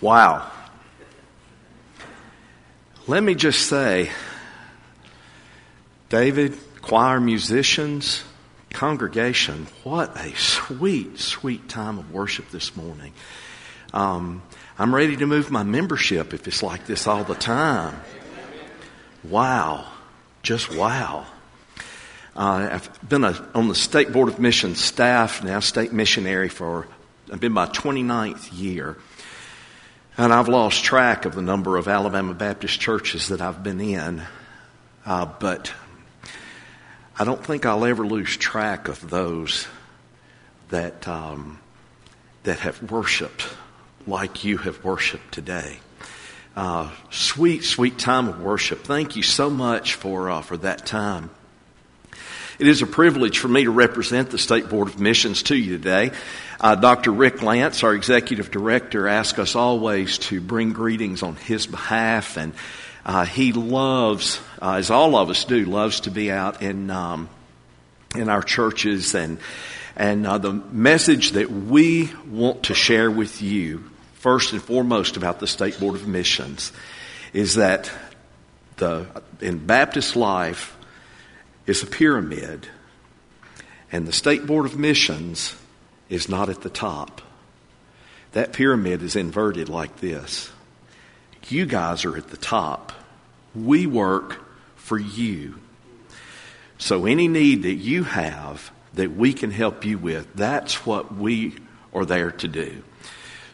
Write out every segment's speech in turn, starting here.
Wow. Let me just say, David, choir musicians, congregation, what a sweet, sweet time of worship this morning. Um, I'm ready to move my membership if it's like this all the time. Wow. Just wow. Uh, I've been a, on the State Board of Missions staff now, state missionary for, I've been my 29th year. And I've lost track of the number of Alabama Baptist churches that I've been in. Uh, but I don't think I'll ever lose track of those that, um, that have worshiped like you have worshiped today. Uh, sweet, sweet time of worship. Thank you so much for, uh, for that time. It is a privilege for me to represent the State Board of Missions to you today. Uh, Dr. Rick Lance, our executive director, asks us always to bring greetings on his behalf, and uh, he loves, uh, as all of us do, loves to be out in um, in our churches, and and uh, the message that we want to share with you, first and foremost, about the State Board of Missions, is that the in Baptist life is a pyramid, and the State Board of Missions is not at the top. That pyramid is inverted like this. You guys are at the top. We work for you. So, any need that you have that we can help you with, that's what we are there to do.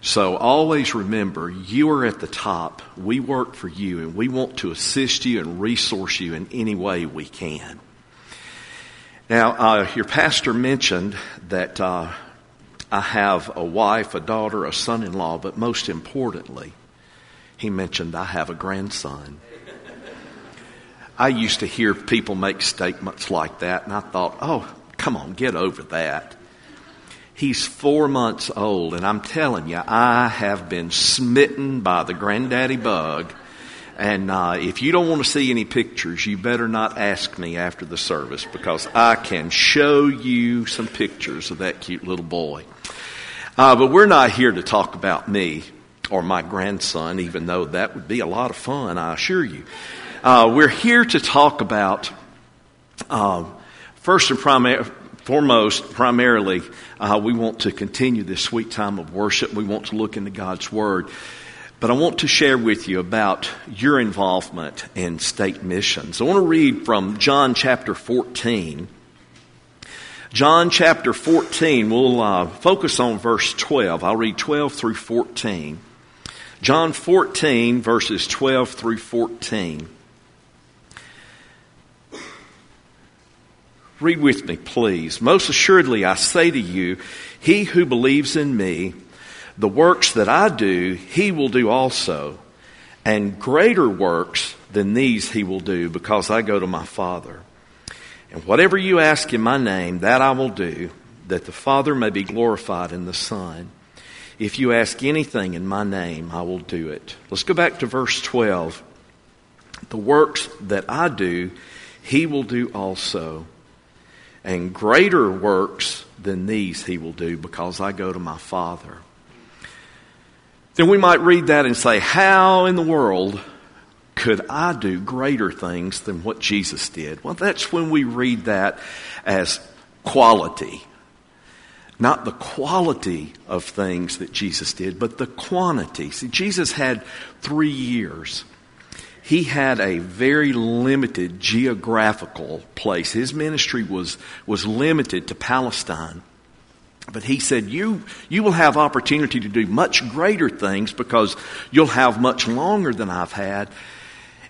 So always remember, you are at the top. We work for you and we want to assist you and resource you in any way we can. Now, uh, your pastor mentioned that uh, I have a wife, a daughter, a son in law, but most importantly, he mentioned I have a grandson. I used to hear people make statements like that, and I thought, oh, come on, get over that. He's four months old, and I'm telling you, I have been smitten by the granddaddy bug and uh, if you don't want to see any pictures, you better not ask me after the service because I can show you some pictures of that cute little boy. Uh, but we're not here to talk about me or my grandson, even though that would be a lot of fun, I assure you. Uh, we're here to talk about, um, first and foremost, primarily, uh, we want to continue this sweet time of worship. We want to look into God's Word. But I want to share with you about your involvement in state missions. I want to read from John chapter 14. John chapter 14, we'll uh, focus on verse 12. I'll read 12 through 14. John 14, verses 12 through 14. Read with me, please. Most assuredly, I say to you, he who believes in me, the works that I do, he will do also, and greater works than these he will do, because I go to my Father. And whatever you ask in my name, that I will do, that the Father may be glorified in the Son. If you ask anything in my name, I will do it. Let's go back to verse 12. The works that I do, he will do also. And greater works than these he will do, because I go to my Father then we might read that and say, How in the world could I do greater things than what Jesus did? Well, that's when we read that as quality. Not the quality of things that Jesus did, but the quantity. See, Jesus had three years. He had a very limited geographical place. His ministry was, was limited to Palestine. But he said, you, you will have opportunity to do much greater things because you'll have much longer than I've had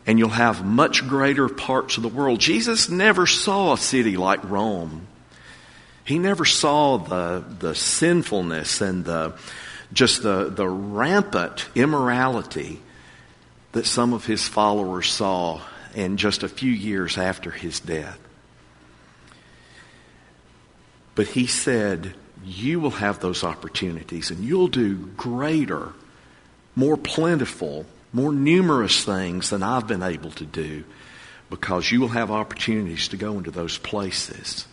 and you'll have much greater parts of the world. Jesus never saw a city like Rome. He never saw the, the sinfulness and the, just the, the rampant immorality that some of his followers saw in just a few years after his death. But he said, you will have those opportunities and you'll do greater, more plentiful, more numerous things than I've been able to do because you will have opportunities to go into those places.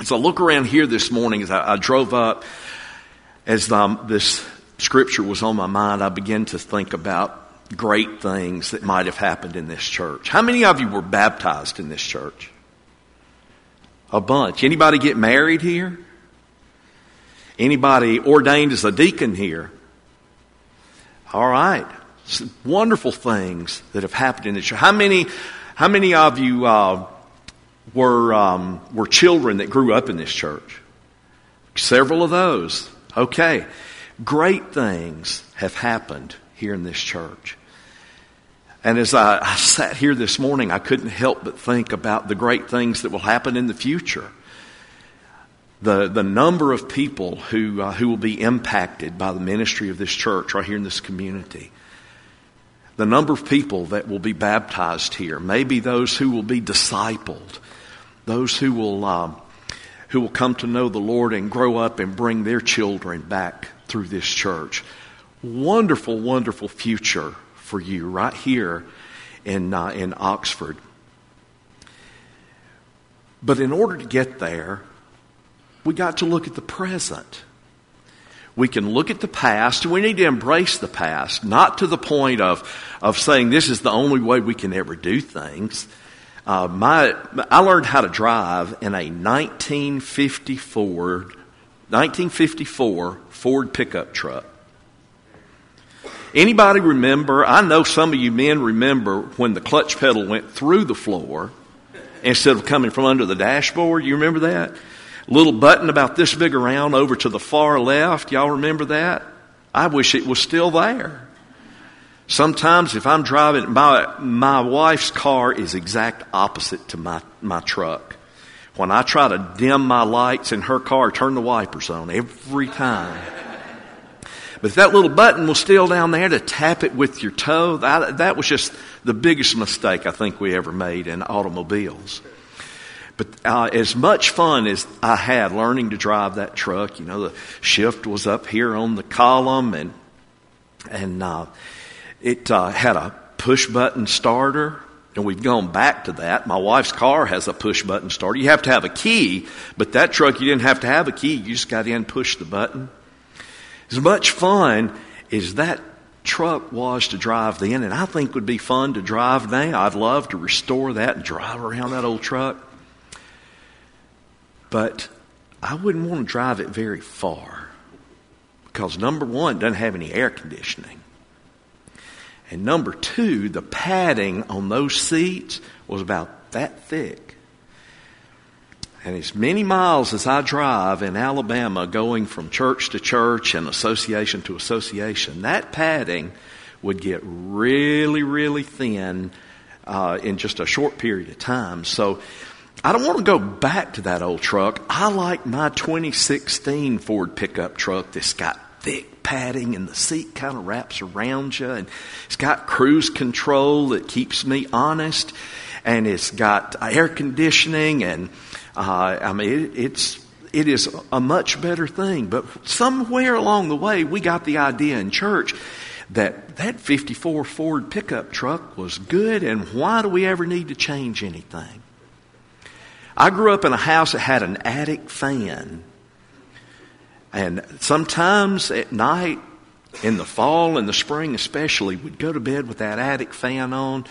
As I look around here this morning, as I, I drove up, as um, this scripture was on my mind, I began to think about great things that might have happened in this church. How many of you were baptized in this church? A bunch. Anybody get married here? Anybody ordained as a deacon here? All right. Some wonderful things that have happened in this church. How many, how many of you uh, were, um, were children that grew up in this church? Several of those. Okay. Great things have happened here in this church. And as I, I, sat here this morning, I couldn't help but think about the great things that will happen in the future. The, the number of people who, uh, who will be impacted by the ministry of this church right here in this community. The number of people that will be baptized here. Maybe those who will be discipled. Those who will, um, who will come to know the Lord and grow up and bring their children back through this church. Wonderful, wonderful future for you right here in, uh, in Oxford. But in order to get there, we got to look at the present. We can look at the past. And we need to embrace the past, not to the point of, of saying this is the only way we can ever do things. Uh, my, I learned how to drive in a 1954, 1954 Ford pickup truck. Anybody remember? I know some of you men remember when the clutch pedal went through the floor instead of coming from under the dashboard. You remember that? Little button about this big around over to the far left. Y'all remember that? I wish it was still there. Sometimes if I'm driving, my, my wife's car is exact opposite to my, my truck. When I try to dim my lights in her car, turn the wipers on every time. But if that little button was still down there to tap it with your toe, that, that was just the biggest mistake I think we ever made in automobiles. But uh, as much fun as I had learning to drive that truck, you know, the shift was up here on the column and, and, uh, it uh, had a push button starter, and we've gone back to that. My wife's car has a push button starter. You have to have a key, but that truck you didn't have to have a key. You just got in, push the button. As much fun as that truck was to drive then, and I think would be fun to drive now. I'd love to restore that and drive around that old truck. But I wouldn't want to drive it very far because number one, doesn't have any air conditioning. And number two, the padding on those seats was about that thick. And as many miles as I drive in Alabama going from church to church and association to association, that padding would get really, really thin uh, in just a short period of time. So I don't want to go back to that old truck. I like my 2016 Ford pickup truck that's got thick padding and the seat kind of wraps around you and it's got cruise control that keeps me honest and it's got air conditioning and uh, I mean it, it's it is a much better thing but somewhere along the way we got the idea in church that that 54 Ford pickup truck was good and why do we ever need to change anything I grew up in a house that had an attic fan and sometimes at night, in the fall and the spring especially, we'd go to bed with that attic fan on,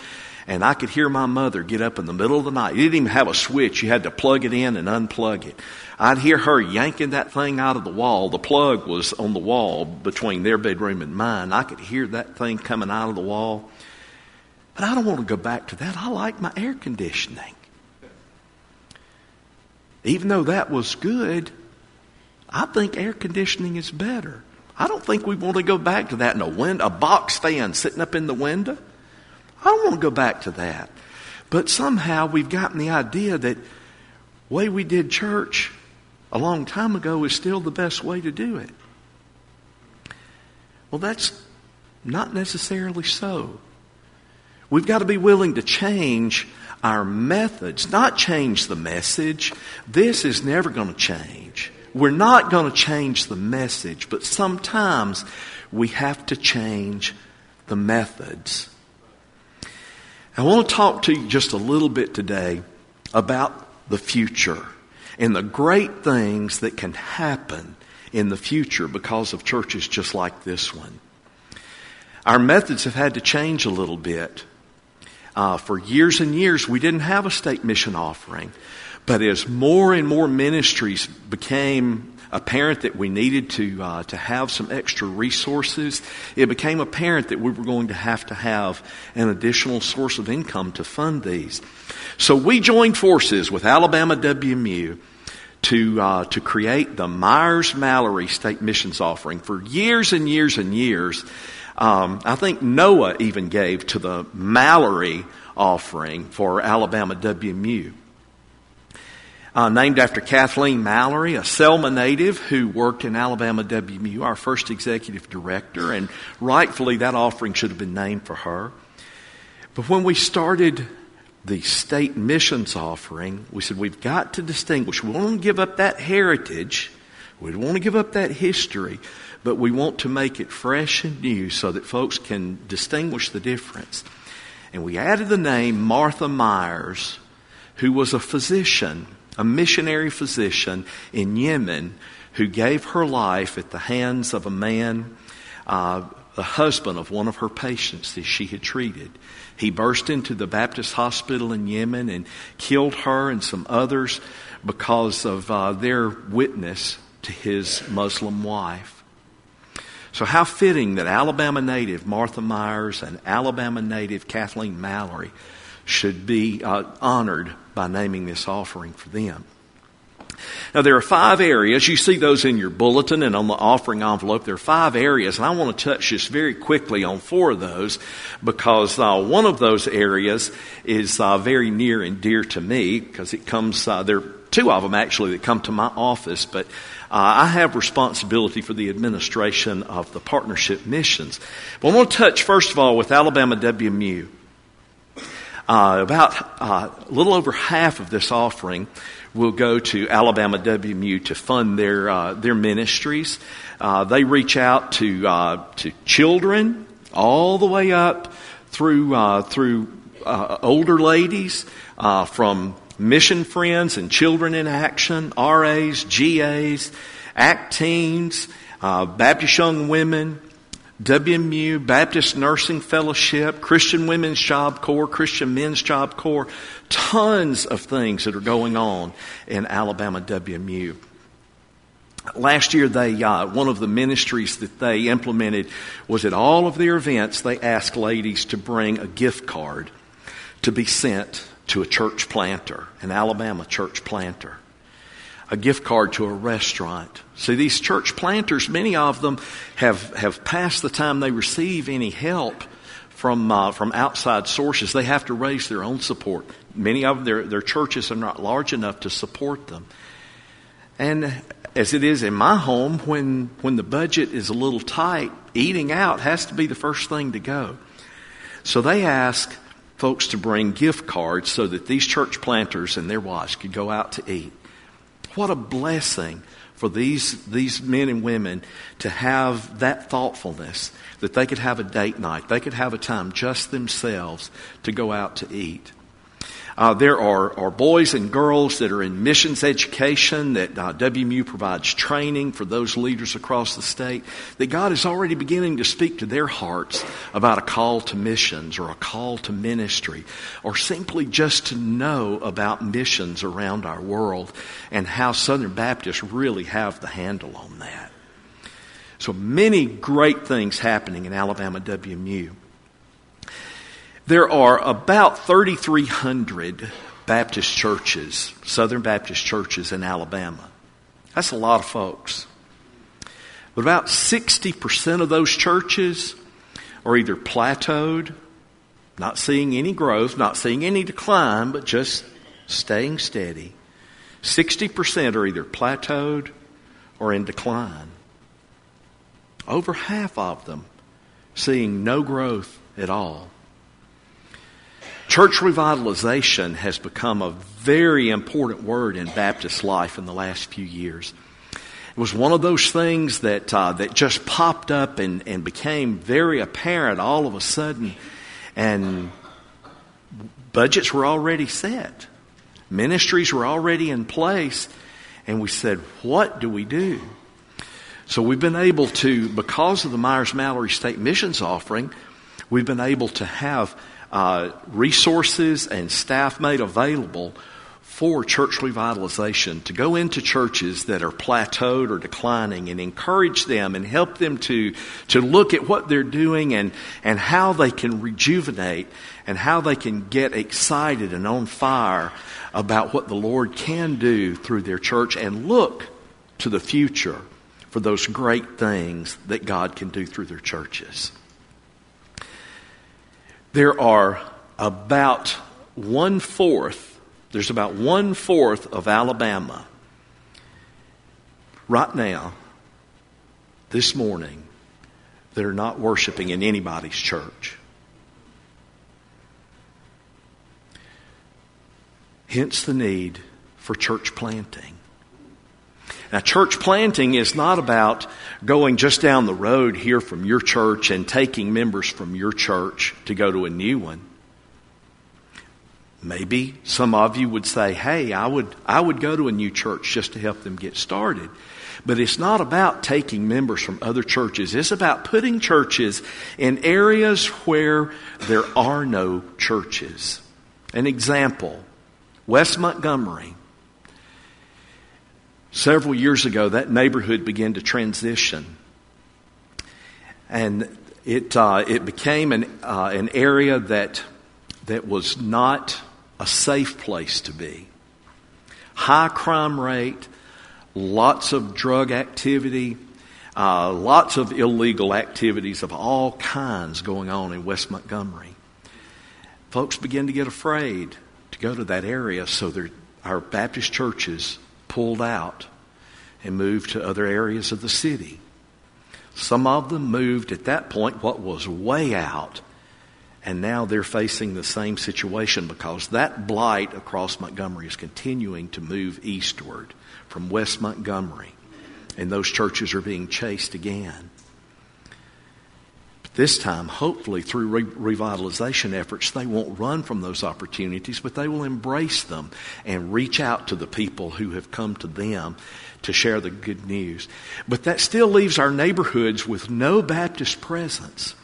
and I could hear my mother get up in the middle of the night. You didn't even have a switch. You had to plug it in and unplug it. I'd hear her yanking that thing out of the wall. The plug was on the wall between their bedroom and mine. I could hear that thing coming out of the wall. But I don't want to go back to that. I like my air conditioning. Even though that was good, I think air conditioning is better. I don't think we want to go back to that in a wind, a box fan sitting up in the window. I don't want to go back to that. But somehow we've gotten the idea that way we did church a long time ago is still the best way to do it. Well, that's not necessarily so. We've got to be willing to change our methods, not change the message. This is never going to change. We're not going to change the message, but sometimes we have to change the methods. I want to talk to you just a little bit today about the future and the great things that can happen in the future because of churches just like this one. Our methods have had to change a little bit. Uh, for years and years, we didn't have a state mission offering. But as more and more ministries became apparent that we needed to uh, to have some extra resources, it became apparent that we were going to have to have an additional source of income to fund these. So we joined forces with Alabama WMU to uh, to create the Myers Mallory State Missions Offering for years and years and years. Um, I think Noah even gave to the Mallory offering for Alabama WMU uh, named after Kathleen Mallory, a Selma native who worked in Alabama WMU, our first executive director, and rightfully that offering should have been named for her. But when we started the state missions offering, we said we've got to distinguish. We don't want to give up that heritage. We don't want to give up that history, but we want to make it fresh and new so that folks can distinguish the difference. And we added the name Martha Myers, who was a physician a missionary physician in Yemen who gave her life at the hands of a man, uh, the husband of one of her patients that she had treated. He burst into the Baptist hospital in Yemen and killed her and some others because of uh, their witness to his Muslim wife. So, how fitting that Alabama native Martha Myers and Alabama native Kathleen Mallory should be uh, honored by naming this offering for them. Now, there are five areas. You see those in your bulletin and on the offering envelope. There are five areas, and I want to touch just very quickly on four of those because uh, one of those areas is uh, very near and dear to me because it comes, uh, there are two of them actually that come to my office, but I have responsibility for the administration of the partnership missions. But I want to touch, first of all, with Alabama WMU. Uh, about uh, a little over half of this offering will go to Alabama WMU to fund their uh, their ministries. Uh, they reach out to uh, to children all the way up through uh, through older ladies from mission friends and children in action, RAs, GAs, Acteens, Baptist young women, WMU, Baptist Nursing Fellowship, Christian Women's Job Corps, Christian Men's Job Corps, tons of things that are going on in Alabama WMU. Last year, they uh, one of the ministries that they implemented was at all of their events they asked ladies to bring a gift card to be sent to a church planter, an Alabama church planter a gift card to a restaurant. See, these church planters, many of them have, have passed the time they receive any help from, uh, from outside sources. They have to raise their own support. Many of their, their churches are not large enough to support them. And as it is in my home, when, when the budget is a little tight, eating out has to be the first thing to go. So they ask folks to bring gift cards so that these church planters and their wives could go out to eat. What a blessing for these, these men and women to have that thoughtfulness that they could have a date night. They could have a time just themselves to go out to eat. Uh, there are, are boys and girls that are in missions education that uh, WMU provides training for those leaders across the state. That God is already beginning to speak to their hearts about a call to missions or a call to ministry or simply just to know about missions around our world and how Southern Baptists really have the handle on that. So many great things happening in Alabama WMU. There are about 3,300 Baptist churches, Southern Baptist churches in Alabama. That's a lot of folks. But about 60% of those churches are either plateaued, not seeing any growth, not seeing any decline, but just staying steady. 60% are either plateaued or in decline. Over half of them seeing no growth at all. Church revitalization has become a very important word in Baptist life in the last few years. It was one of those things that, uh, that just popped up and, and became very apparent all of a sudden. And budgets were already set, ministries were already in place. And we said, What do we do? So we've been able to, because of the Myers Mallory State Missions offering, we've been able to have uh, resources and staff made available for church revitalization to go into churches that are plateaued or declining and encourage them and help them to, to look at what they're doing and, and how they can rejuvenate and how they can get excited and on fire about what the Lord can do through their church and look to the future for those great things that God can do through their churches. There are about one fourth there's about one fourth of Alabama right now, this morning, that are not worshiping in anybody's church. Hence the need for church planting. Now, church planting is not about going just down the road here from your church and taking members from your church to go to a new one. Maybe some of you would say, hey, I would, I would go to a new church just to help them get started. But it's not about taking members from other churches. It's about putting churches in areas where there are no churches. An example, West Montgomery. Several years ago, that neighborhood began to transition. And it, uh, it became an, uh, an area that, that was not a safe place to be. High crime rate, lots of drug activity, uh, lots of illegal activities of all kinds going on in West Montgomery. Folks begin to get afraid to go to that area, so our Baptist churches pulled out and moved to other areas of the city. Some of them moved at that point what was way out and now they're facing the same situation because that blight across Montgomery is continuing to move eastward from West Montgomery. And those churches are being chased again. This time, hopefully, through re- revitalization efforts, they won't run from those opportunities, but they will embrace them and reach out to the people who have come to them to share the good news. But that still leaves our neighborhoods with no Baptist presence.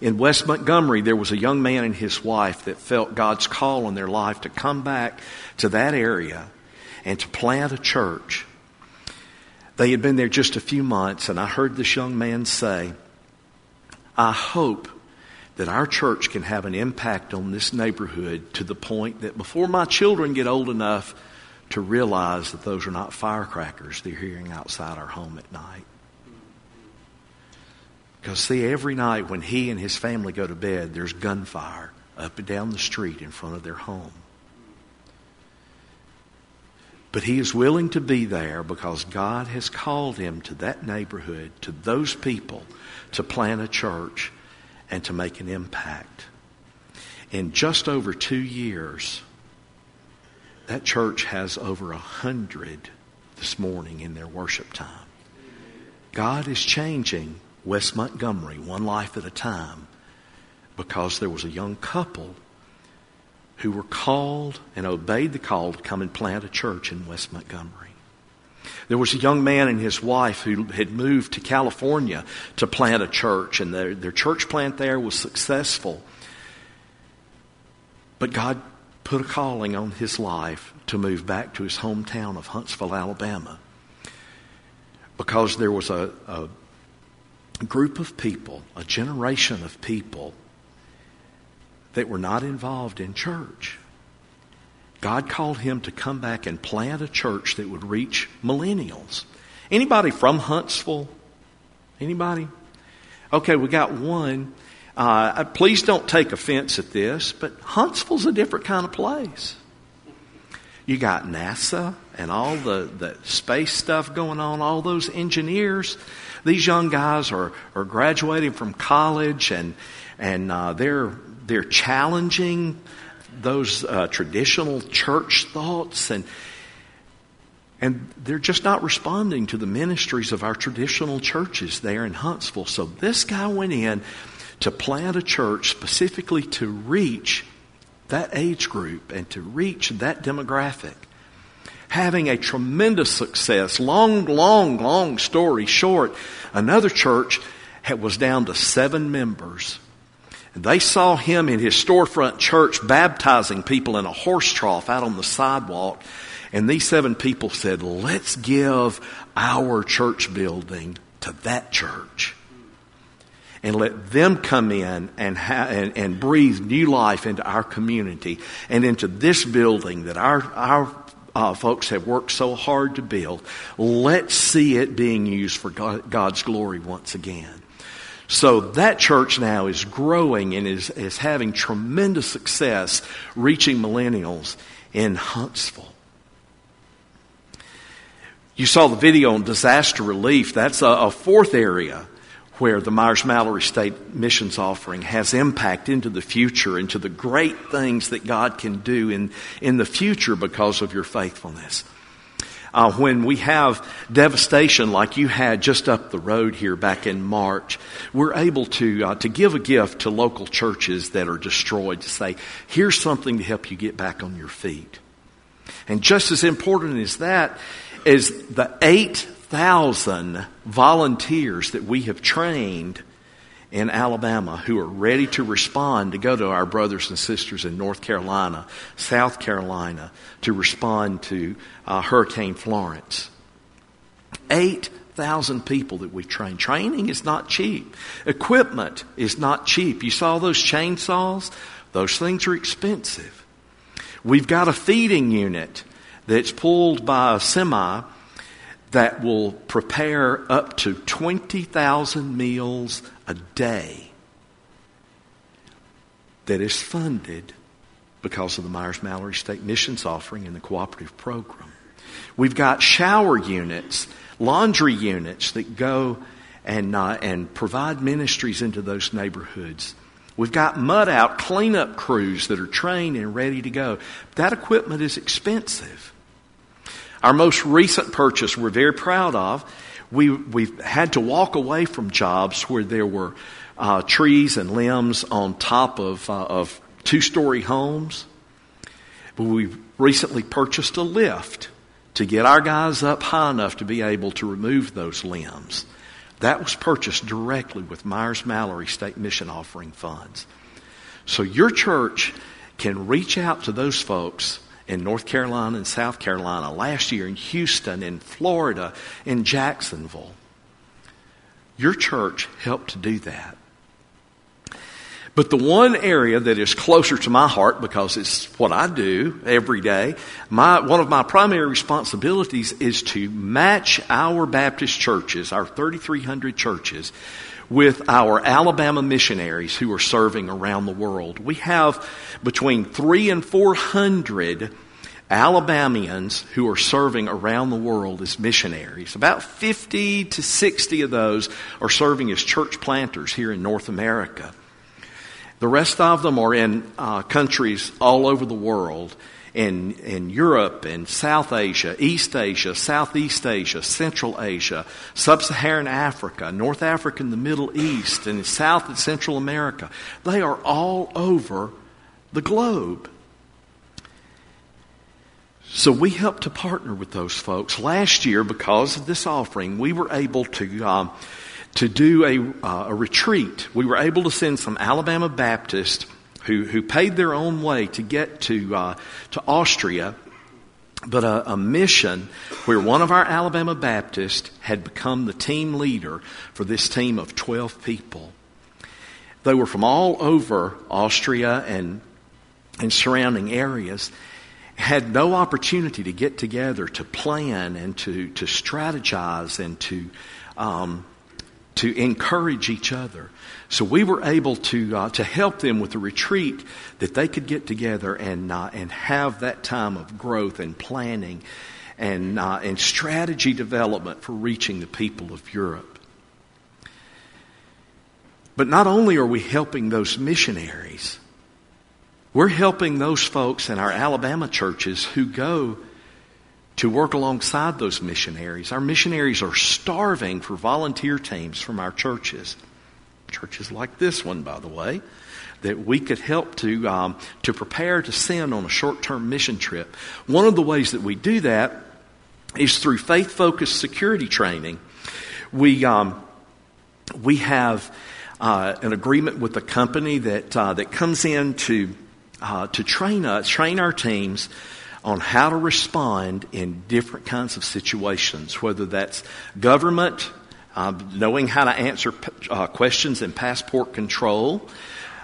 In West Montgomery, there was a young man and his wife that felt God's call on their life to come back to that area and to plant a church. They had been there just a few months, and I heard this young man say, I hope that our church can have an impact on this neighborhood to the point that before my children get old enough to realize that those are not firecrackers they're hearing outside our home at night. Because, see, every night when he and his family go to bed, there's gunfire up and down the street in front of their home. But he is willing to be there because God has called him to that neighborhood, to those people, to plant a church and to make an impact. In just over two years, that church has over a hundred this morning in their worship time. God is changing West Montgomery, one life at a time, because there was a young couple who were called and obeyed the call to come and plant a church in West Montgomery. There was a young man and his wife who had moved to California to plant a church, and their, their church plant there was successful. But God put a calling on his life to move back to his hometown of Huntsville, Alabama, because there was a, a group of people, a generation of people that were not involved in church. God called him to come back and plant a church that would reach millennials. Anybody from Huntsville? Anybody? Okay, we got one. Uh, please don't take offense at this, but Huntsville's a different kind of place. You got NASA and all the, the space stuff going on, all those engineers. These young guys are, are graduating from college and, and uh, they're, they're challenging those uh, traditional church thoughts and, and they're just not responding to the ministries of our traditional churches there in Huntsville. So this guy went in to plant a church specifically to reach that age group and to reach that demographic. having a tremendous success. Long, long, long story short, another church was down to seven members. They saw him in his storefront church baptizing people in a horse trough out on the sidewalk. And these seven people said, let's give our church building to that church and let them come in and, ha- and, and breathe new life into our community and into this building that our, our uh, folks have worked so hard to build. Let's see it being used for God, God's glory once again. So that church now is growing and is, is having tremendous success reaching millennials in Huntsville. You saw the video on disaster relief. That's a, a fourth area where the Myers Mallory State Missions Offering has impact into the future, into the great things that God can do in, in the future because of your faithfulness. Uh, when we have devastation like you had just up the road here back in March, we're able to uh, to give a gift to local churches that are destroyed to say, here's something to help you get back on your feet. And just as important as that is the eight thousand volunteers that we have trained in Alabama who are ready to respond to go to our brothers and sisters in North Carolina, South Carolina, to respond to uh, Hurricane Florence. 8,000 people that we've trained. Training is not cheap. Equipment is not cheap. You saw those chainsaws? Those things are expensive. We've got a feeding unit that's pulled by a semi that will prepare up to 20,000 meals a day that is funded because of the Myers Mallory State Missions offering and the cooperative program. We've got shower units, laundry units that go and, uh, and provide ministries into those neighborhoods. We've got mud out cleanup crews that are trained and ready to go. That equipment is expensive. Our most recent purchase we're very proud of. We, we've had to walk away from jobs where there were uh, trees and limbs on top of, uh, of two story homes. But we recently purchased a lift to get our guys up high enough to be able to remove those limbs. That was purchased directly with Myers Mallory State Mission Offering funds. So your church can reach out to those folks in North Carolina and South Carolina, last year in Houston, in Florida, in Jacksonville. Your church helped to do that. But the one area that is closer to my heart because it's what I do every day, my, one of my primary responsibilities is to match our Baptist churches, our 3,300 churches, with our Alabama missionaries who are serving around the world. We have between three and four hundred Alabamians who are serving around the world as missionaries. About 50 to 60 of those are serving as church planters here in North America. The rest of them are in uh, countries all over the world in, in Europe in South Asia, East Asia, Southeast Asia, Central Asia, Sub Saharan Africa, North Africa and the Middle East, and South and Central America. They are all over the globe. So we helped to partner with those folks. Last year, because of this offering, we were able to. Um, to do a, uh, a retreat. We were able to send some Alabama Baptists who, who paid their own way to get to, uh, to Austria, but a, a, mission where one of our Alabama Baptists had become the team leader for this team of 12 people. They were from all over Austria and, and surrounding areas, had no opportunity to get together to plan and to, to strategize and to, um, to encourage each other. So we were able to uh, to help them with a retreat that they could get together and uh, and have that time of growth and planning and uh, and strategy development for reaching the people of Europe. But not only are we helping those missionaries, we're helping those folks in our Alabama churches who go to work alongside those missionaries. Our missionaries are starving for volunteer teams from our churches. Churches like this one, by the way, that we could help to, um, to prepare to send on a short term mission trip. One of the ways that we do that is through faith focused security training. We, um, we have uh, an agreement with a company that, uh, that comes in to, uh, to train us, train our teams on how to respond in different kinds of situations, whether that's government, uh, knowing how to answer uh, questions in passport control.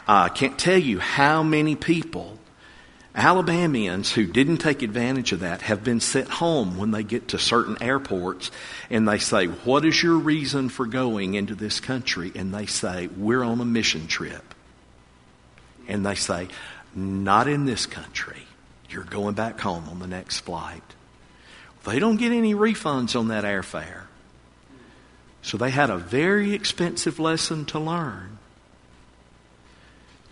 I can't tell you how many people, Alabamians who didn't take advantage of that, have been sent home when they get to certain airports and they say, What is your reason for going into this country? And they say, We're on a mission trip. And they say, Not in this country. You're going back home on the next flight. They don't get any refunds on that airfare. So they had a very expensive lesson to learn.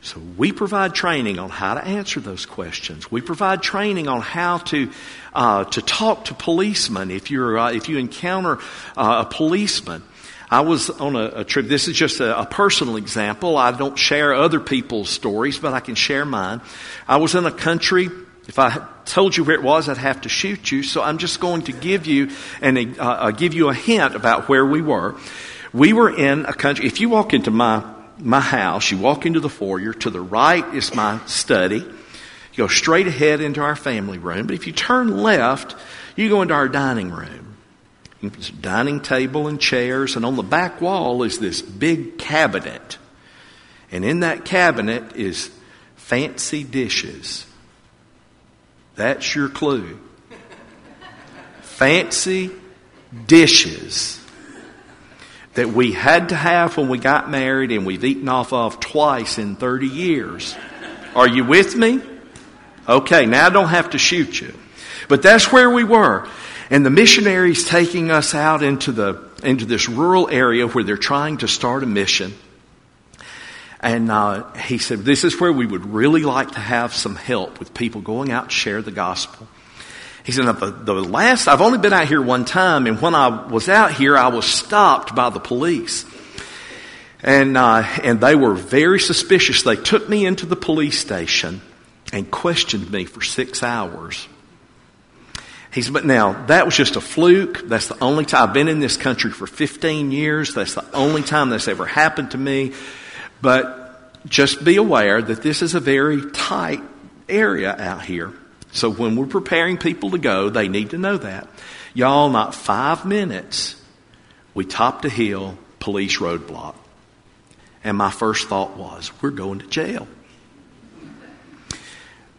So we provide training on how to answer those questions. We provide training on how to uh, to talk to policemen if you're uh, if you encounter uh, a policeman. I was on a, a trip. This is just a, a, personal example. I don't share other people's stories, but I can share mine. I was in a country if I told you where it was, I'd have to shoot you. So I'm just going to give you and uh, uh, give you a hint about where we were. We were in a country. If you walk into my my house, you walk into the foyer. To the right is my study. You go straight ahead into our family room. But if you turn left, you go into our dining room. It's a dining table and chairs, and on the back wall is this big cabinet. And in that cabinet is fancy dishes that's your clue. Fancy dishes that we had to have when we got married and we've eaten off of twice in 30 years. Are you with me? Okay, now I don't have to shoot you. But that's where we were. And the missionaries taking us out into the into this rural area where they're trying to start a mission. And uh, he said, This is where we would really like to have some help with people going out share the gospel. He said, the, the last, I've only been out here one time, and when I was out here, I was stopped by the police. And, uh, and they were very suspicious. They took me into the police station and questioned me for six hours. He said, but now that was just a fluke. That's the only time I've been in this country for 15 years. That's the only time that's ever happened to me. But just be aware that this is a very tight area out here. So when we're preparing people to go, they need to know that. Y'all, not five minutes, we topped a hill, police roadblock. And my first thought was, we're going to jail.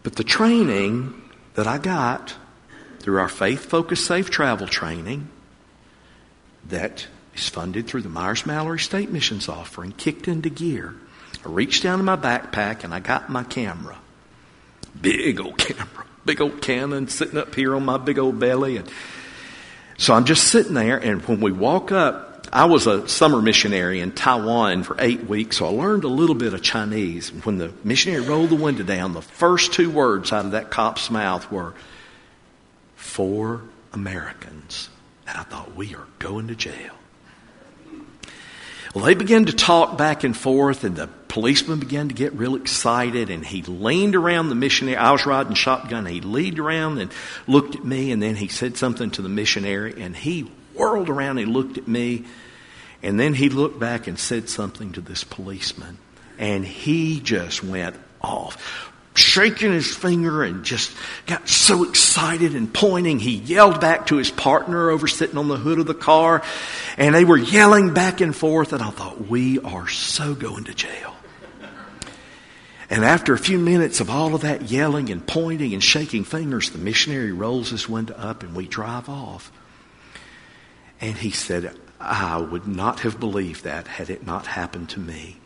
But the training that I got through our faith focused safe travel training that is funded through the Myers Mallory State Missions offering, kicked into gear. I reached down in my backpack and I got my camera. Big old camera. Big old Canon sitting up here on my big old belly. And so I'm just sitting there and when we walk up, I was a summer missionary in Taiwan for eight weeks, so I learned a little bit of Chinese. When the missionary rolled the window down, the first two words out of that cop's mouth were, for Americans. And I thought, we are going to jail. Well, they began to talk back and forth, and the policeman began to get real excited, and he leaned around the missionary. I was riding shotgun, he leaned around and looked at me, and then he said something to the missionary, and he whirled around and looked at me, and then he looked back and said something to this policeman, and he just went off shaking his finger and just got so excited and pointing. He yelled back to his partner over sitting on the hood of the car and they were yelling back and forth and I thought, we are so going to jail. And after a few minutes of all of that yelling and pointing and shaking fingers, the missionary rolls his window up and we drive off. And he said, I would not have believed that had it not happened to me.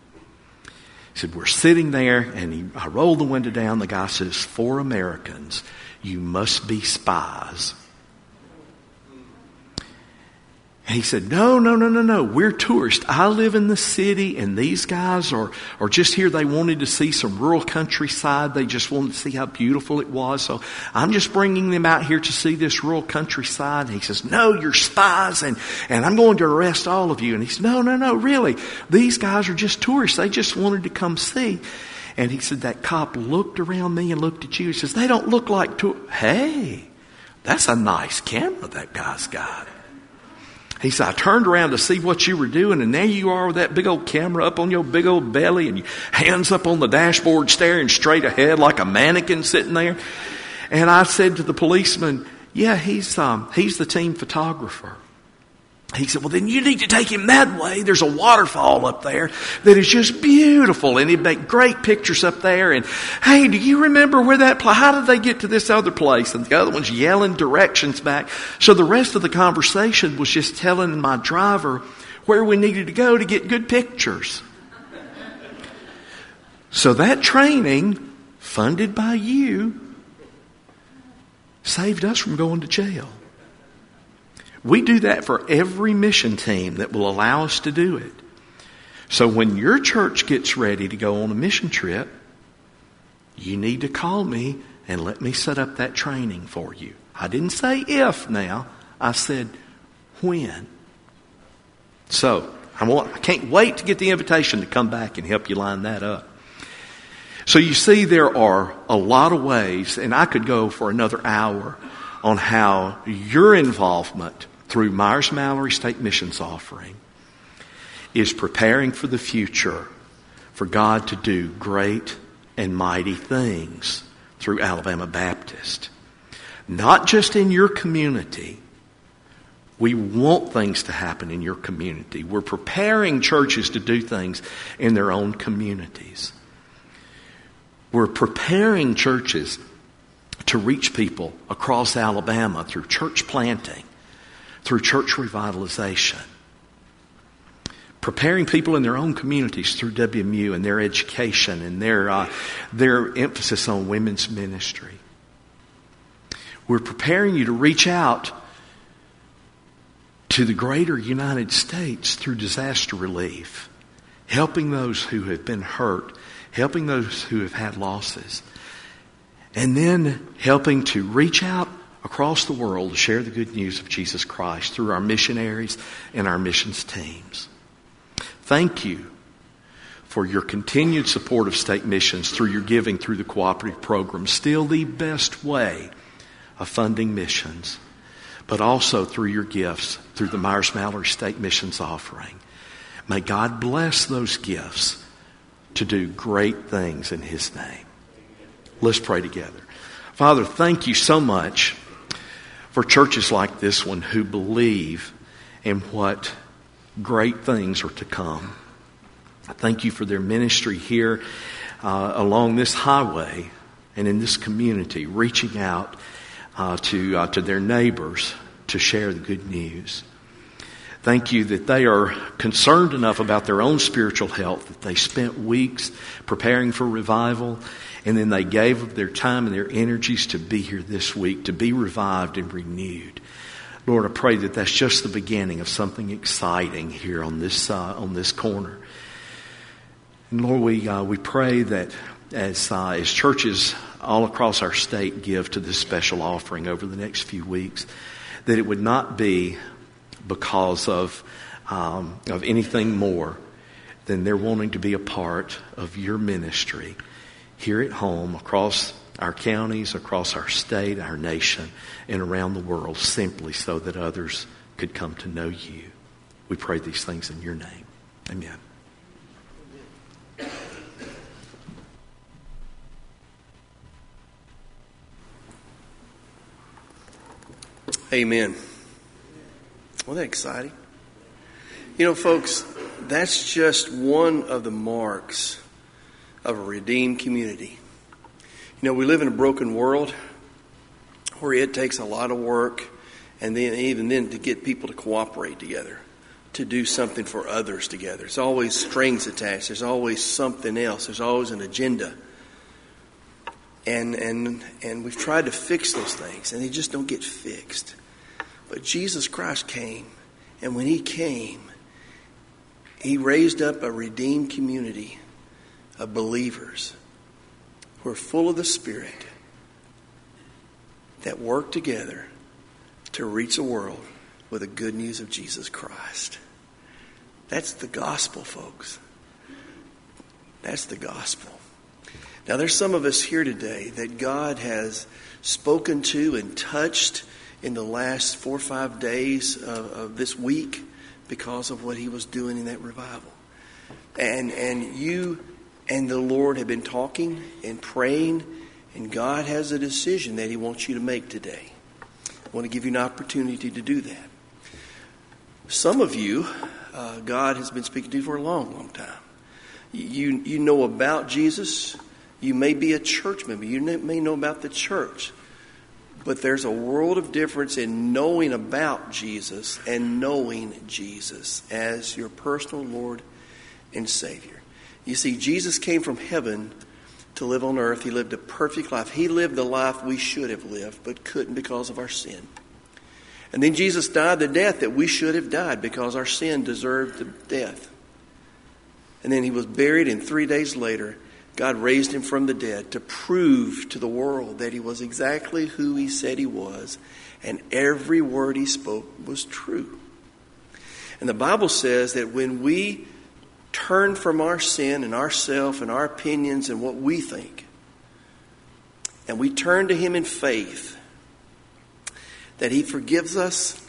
Said, We're sitting there, and he, I rolled the window down. The guy says, For Americans, you must be spies. And he said, No, no, no, no, no. We're tourists. I live in the city, and these guys are, are just here. They wanted to see some rural countryside. They just wanted to see how beautiful it was. So I'm just bringing them out here to see this rural countryside. And he says, No, you're spies, and, and I'm going to arrest all of you. And he said, No, no, no, really. These guys are just tourists. They just wanted to come see. And he said, That cop looked around me and looked at you. He says, They don't look like tourists. Hey, that's a nice camera that guy's got. He said, I turned around to see what you were doing, and there you are with that big old camera up on your big old belly, and your hands up on the dashboard, staring straight ahead like a mannequin sitting there. And I said to the policeman, Yeah, he's, um, he's the team photographer. He said, Well, then you need to take him that way. There's a waterfall up there that is just beautiful, and he'd make great pictures up there. And hey, do you remember where that place? How did they get to this other place? And the other one's yelling directions back. So the rest of the conversation was just telling my driver where we needed to go to get good pictures. So that training, funded by you, saved us from going to jail. We do that for every mission team that will allow us to do it. So when your church gets ready to go on a mission trip, you need to call me and let me set up that training for you. I didn't say if now, I said when. So I, want, I can't wait to get the invitation to come back and help you line that up. So you see, there are a lot of ways, and I could go for another hour on how your involvement through Myers Mallory State Missions Offering is preparing for the future for God to do great and mighty things through Alabama Baptist. Not just in your community. We want things to happen in your community. We're preparing churches to do things in their own communities. We're preparing churches to reach people across Alabama through church planting, through church revitalization. Preparing people in their own communities through WMU and their education and their, uh, their emphasis on women's ministry. We're preparing you to reach out to the greater United States through disaster relief, helping those who have been hurt, helping those who have had losses, and then helping to reach out across the world to share the good news of Jesus Christ through our missionaries and our missions teams. Thank you for your continued support of state missions through your giving through the cooperative program. Still the best way of funding missions, but also through your gifts through the Myers Mallory State Missions offering. May God bless those gifts to do great things in His name. Let's pray together. Father, thank you so much for churches like this one who believe in what great things are to come. I Thank you for their ministry here uh, along this highway and in this community, reaching out uh, to, uh, to their neighbors to share the good news. Thank you that they are concerned enough about their own spiritual health that they spent weeks preparing for revival and then they gave of their time and their energies to be here this week, to be revived and renewed. Lord, I pray that that's just the beginning of something exciting here on this, uh, on this corner. And Lord, we, uh, we pray that as, uh, as churches all across our state give to this special offering over the next few weeks, that it would not be because of, um, of anything more than they're wanting to be a part of your ministry here at home, across our counties, across our state, our nation, and around the world simply so that others could come to know you. We pray these things in your name. Amen. Amen. Wasn't that exciting? You know, folks, that's just one of the marks of a redeemed community. You know, we live in a broken world where it takes a lot of work and then even then to get people to cooperate together, to do something for others together. There's always strings attached. There's always something else. There's always an agenda. And and and we've tried to fix those things and they just don't get fixed. But Jesus Christ came And when he came, he raised up a redeemed community of believers who are full of the Spirit that work together to reach the world with the good news of Jesus Christ. That's the gospel, folks. That's the gospel. Now, there's some of us here today that God has spoken to and touched in the last four or five days of, of this week because of what He was doing in that revival. And, and you and the Lord have been talking and praying, and God has a decision that He wants you to make today. I want to give you an opportunity to do that. Some of you, uh, God has been speaking to you for a long, long time. You, you know about Jesus. You may be a church member. You may know about the church. But there's a world of difference in knowing about Jesus and knowing Jesus as your personal Lord and Savior. You see, Jesus came from heaven to live on earth. He lived a perfect life. He lived the life we should have lived, but couldn't because of our sin. And then Jesus died the death that we should have died because our sin deserved the death. And then he was buried, and three days later, God raised him from the dead to prove to the world that he was exactly who he said he was, and every word he spoke was true. And the Bible says that when we turn from our sin and ourself and our opinions and what we think, and we turn to him in faith, that he forgives us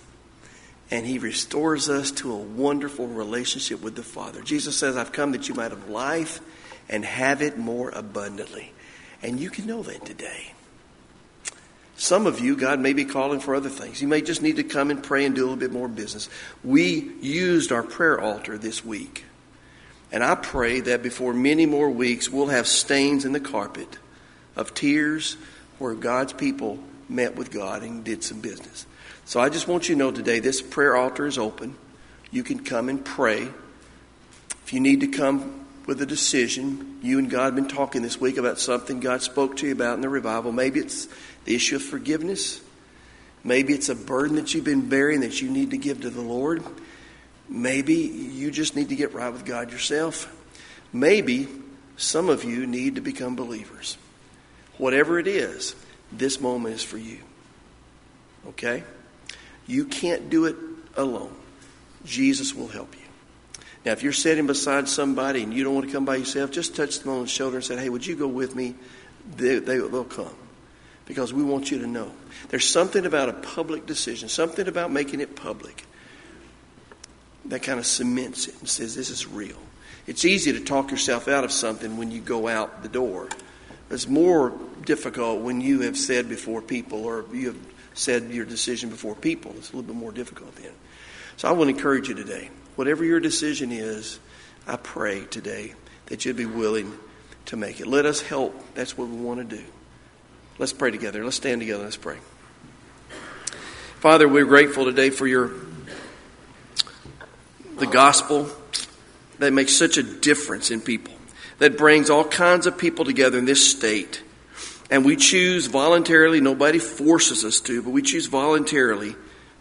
and he restores us to a wonderful relationship with the Father. Jesus says, I've come that you might have life and have it more abundantly. And you can know that today. Some of you, God may be calling for other things. You may just need to come and pray and do a little bit more business. We used our prayer altar this week. And I pray that before many more weeks, we'll have stains in the carpet of tears where God's people met with God and did some business. So I just want you to know today this prayer altar is open. You can come and pray. If you need to come with a decision, you and God have been talking this week about something God spoke to you about in the revival. Maybe it's the issue of forgiveness. Maybe it's a burden that you've been bearing that you need to give to the Lord. Maybe you just need to get right with God yourself. Maybe some of you need to become believers. Whatever it is, this moment is for you. Okay? You can't do it alone. Jesus will help you. Now, if you're sitting beside somebody and you don't want to come by yourself, just touch them on the shoulder and say, Hey, would you go with me? They, they, they'll come because we want you to know. There's something about a public decision, something about making it public that kind of cements it and says, This is real. It's easy to talk yourself out of something when you go out the door. It's more difficult when you have said before people or you have said your decision before people. It's a little bit more difficult then. So I want to encourage you today. Whatever your decision is, I pray today that you'd be willing to make it. Let us help. That's what we want to do. Let's pray together. Let's stand together. Let's pray. Father, we're grateful today for your the gospel that makes such a difference in people, that brings all kinds of people together in this state and we choose voluntarily, nobody forces us to, but we choose voluntarily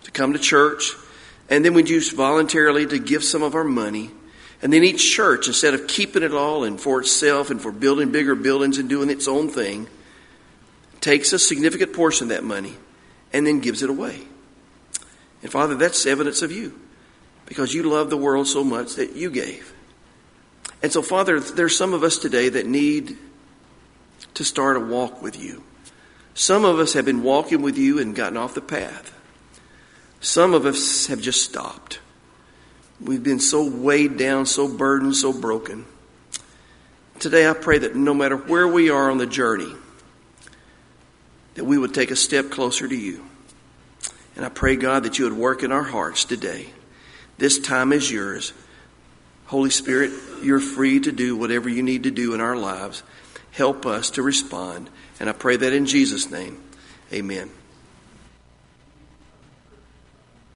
to come to church. And then we choose voluntarily to give some of our money. And then each church, instead of keeping it all and for itself and for building bigger buildings and doing its own thing, takes a significant portion of that money and then gives it away. And Father, that's evidence of you because you love the world so much that you gave. And so, Father, there's some of us today that need to start a walk with you. Some of us have been walking with you and gotten off the path. Some of us have just stopped. We've been so weighed down, so burdened, so broken. Today I pray that no matter where we are on the journey, that we would take a step closer to you. And I pray, God, that you would work in our hearts today. This time is yours. Holy Spirit, you're free to do whatever you need to do in our lives help us to respond. And I pray that in Jesus' name, amen.